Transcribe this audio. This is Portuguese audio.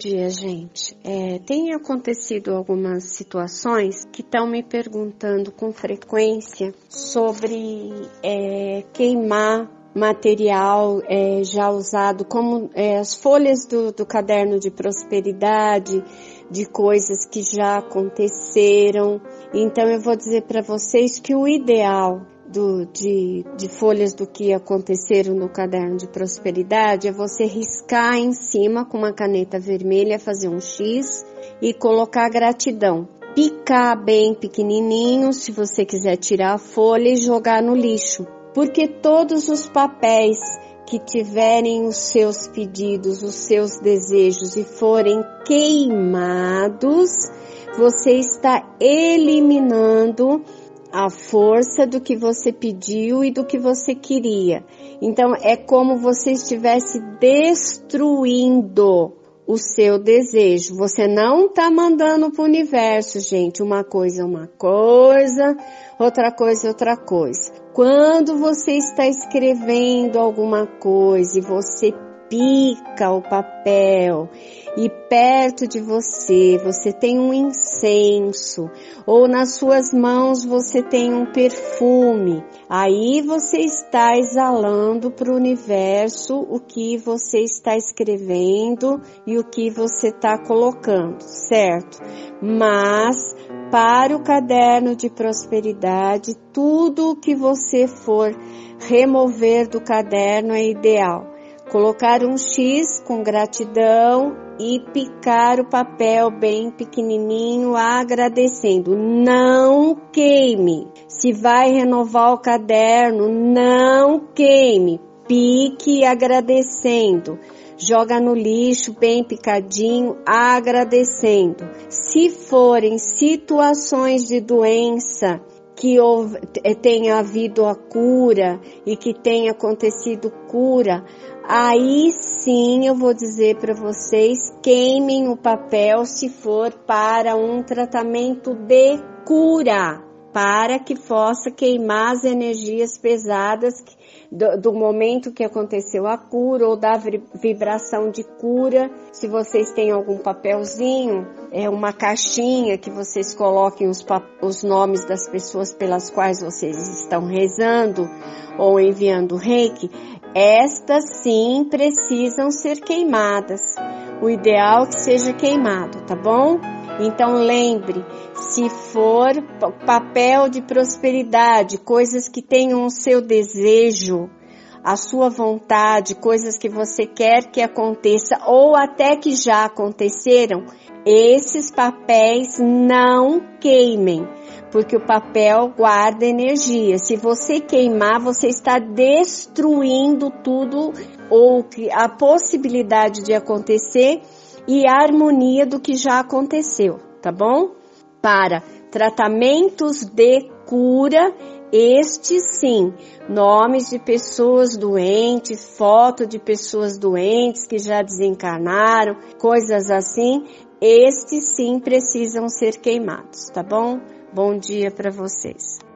dia, gente. É, tem acontecido algumas situações que estão me perguntando com frequência sobre é, queimar material é, já usado, como é, as folhas do, do caderno de prosperidade, de coisas que já aconteceram. Então eu vou dizer para vocês que o ideal do, de, de folhas do que aconteceram no caderno de prosperidade é você riscar em cima com uma caneta vermelha, fazer um X e colocar gratidão. Picar bem pequenininho, se você quiser tirar a folha e jogar no lixo. Porque todos os papéis que tiverem os seus pedidos, os seus desejos e forem queimados, você está eliminando a força do que você pediu e do que você queria. Então é como você estivesse destruindo o seu desejo. Você não está mandando para o universo, gente. Uma coisa é uma coisa, outra coisa é outra coisa. Quando você está escrevendo alguma coisa e você pica o papel e perto de você você tem um incenso ou nas suas mãos você tem um perfume, aí você está exalando para o universo o que você está escrevendo e o que você está colocando, certo? Mas para o caderno de prosperidade, tudo o que você for remover do caderno é ideal colocar um X com gratidão e picar o papel bem pequenininho agradecendo. Não queime. Se vai renovar o caderno, não queime. Pique agradecendo. Joga no lixo bem picadinho, agradecendo. Se forem situações de doença, que houve, tenha havido a cura e que tenha acontecido cura, aí sim eu vou dizer para vocês queimem o papel se for para um tratamento de cura, para que possa queimar as energias pesadas do, do, momento que aconteceu a cura ou da vibração de cura. Se vocês têm algum papelzinho, é uma caixinha que vocês coloquem os, os nomes das pessoas pelas quais vocês estão rezando ou enviando reiki, estas sim precisam ser queimadas. O ideal é que seja queimado, tá bom? Então lembre, se for papel de prosperidade, coisas que tenham o seu desejo, a sua vontade, coisas que você quer que aconteça ou até que já aconteceram, esses papéis não queimem, porque o papel guarda energia. Se você queimar, você está destruindo tudo ou a possibilidade de acontecer e a harmonia do que já aconteceu, tá bom? Para tratamentos de cura, este sim, nomes de pessoas doentes, foto de pessoas doentes que já desencarnaram, coisas assim, estes sim precisam ser queimados, tá bom? Bom dia para vocês.